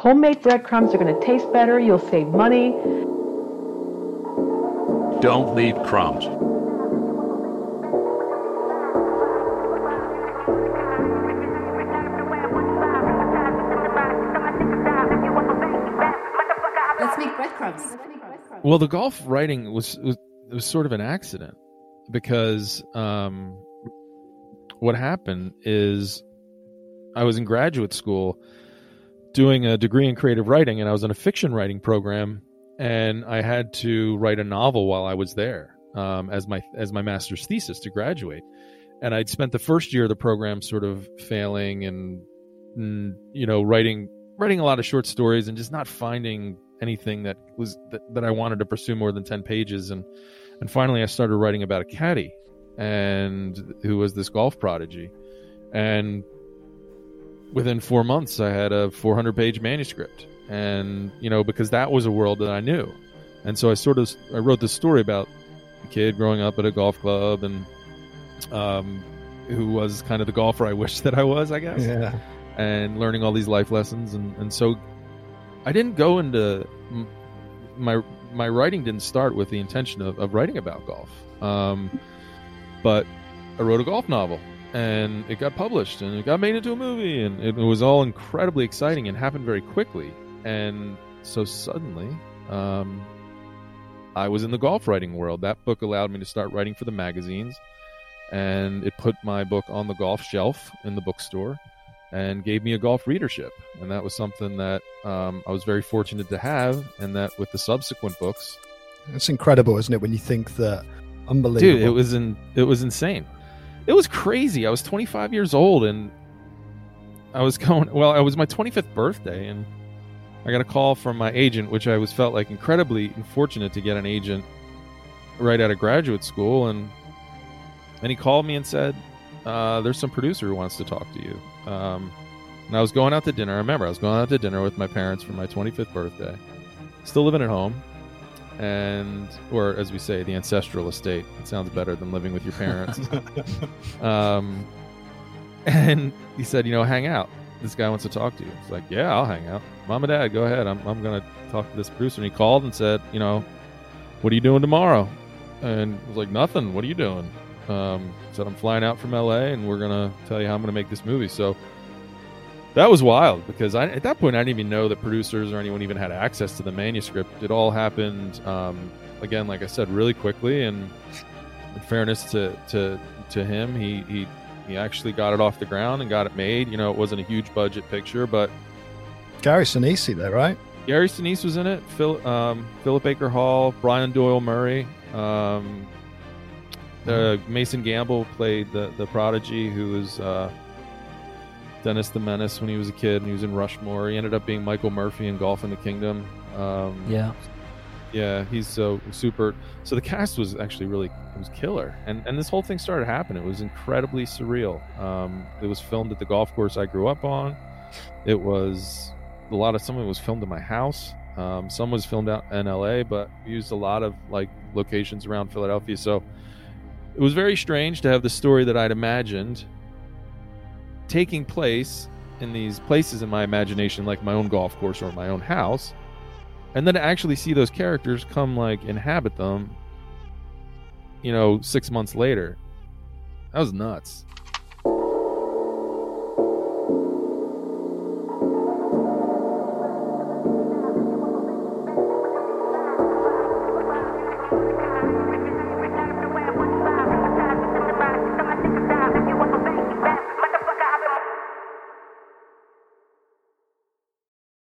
Homemade breadcrumbs are going to taste better, you'll save money. Don't leave crumbs. Let's make breadcrumbs. Well, the golf writing was was, was sort of an accident because um, what happened is I was in graduate school doing a degree in creative writing, and I was in a fiction writing program, and I had to write a novel while I was there um, as my as my master's thesis to graduate. And I'd spent the first year of the program sort of failing and, and you know writing writing a lot of short stories and just not finding anything that was that, that I wanted to pursue more than 10 pages and and finally I started writing about a caddy and who was this golf prodigy and within 4 months I had a 400 page manuscript. And you know because that was a world that I knew. And so I sort of I wrote this story about a kid growing up at a golf club and um who was kind of the golfer I wish that I was I guess. Yeah. and learning all these life lessons. And, and so i didn't go into my my writing didn't start with the intention of, of writing about golf. Um, but i wrote a golf novel and it got published and it got made into a movie and it, was all incredibly exciting and happened very quickly and so suddenly um, i was in the golf writing world that book allowed me to start writing for the magazines and it put my book on the golf shelf in the bookstore and gave me a golf readership. And that was something that um, I was very fortunate to have. And that with the subsequent books, It's incredible, isn't it, when you think that unbelievable. dude, it was in it was insane. It was crazy. I was 25 years old and I was going. Well, it was my 25th birthday, and I got a call from my agent, which I was felt like incredibly fortunate to get an agent right out of graduate school, and and he called me and said, uh, "There's some producer who wants to talk to you." Um, and I was going out to dinner. I remember I was going out to dinner with my parents for my 25th birthday, still living at home, and or as we say, the ancestral estate. It sounds better than living with your parents. um, and he said, "You know, hang out. This guy wants to talk to you." It's like, "Yeah, I'll hang out." Mom and Dad, go ahead. I'm I'm gonna talk to this producer. And he called and said, "You know, what are you doing tomorrow?" And I was like, "Nothing. What are you doing?" Um, said, "I'm flying out from L.A. and we're gonna tell you how I'm gonna make this movie." So that was wild because I, at that point I didn't even know that producers or anyone even had access to the manuscript. It all happened um, again, like I said, really quickly. And in fairness to to to him, he he he actually got it off the ground and got it made. You know, it wasn't a huge budget picture, but Gary Sinise there, right? Gary Sinise was in it. Phil, um, Philip Baker Hall, Brian Doyle Murray. Um, uh, Mason Gamble played the the prodigy, who was uh, Dennis the Menace when he was a kid, and he was in Rushmore. He ended up being Michael Murphy in Golf in the Kingdom. Um, Yeah. yeah, he's so super. So the cast was actually really it was killer, and and this whole thing started happening. It was incredibly surreal. Um, it was filmed at the golf course I grew up on. It was a lot of some of it was filmed in my house. Um, some was filmed out in LA, but we used a lot of like locations around Philadelphia. So it was very strange to have the story that I'd imagined taking place in these places in my imagination, like my own golf course or my own house, and then to actually see those characters come like inhabit them. You know, six months later, that was nuts.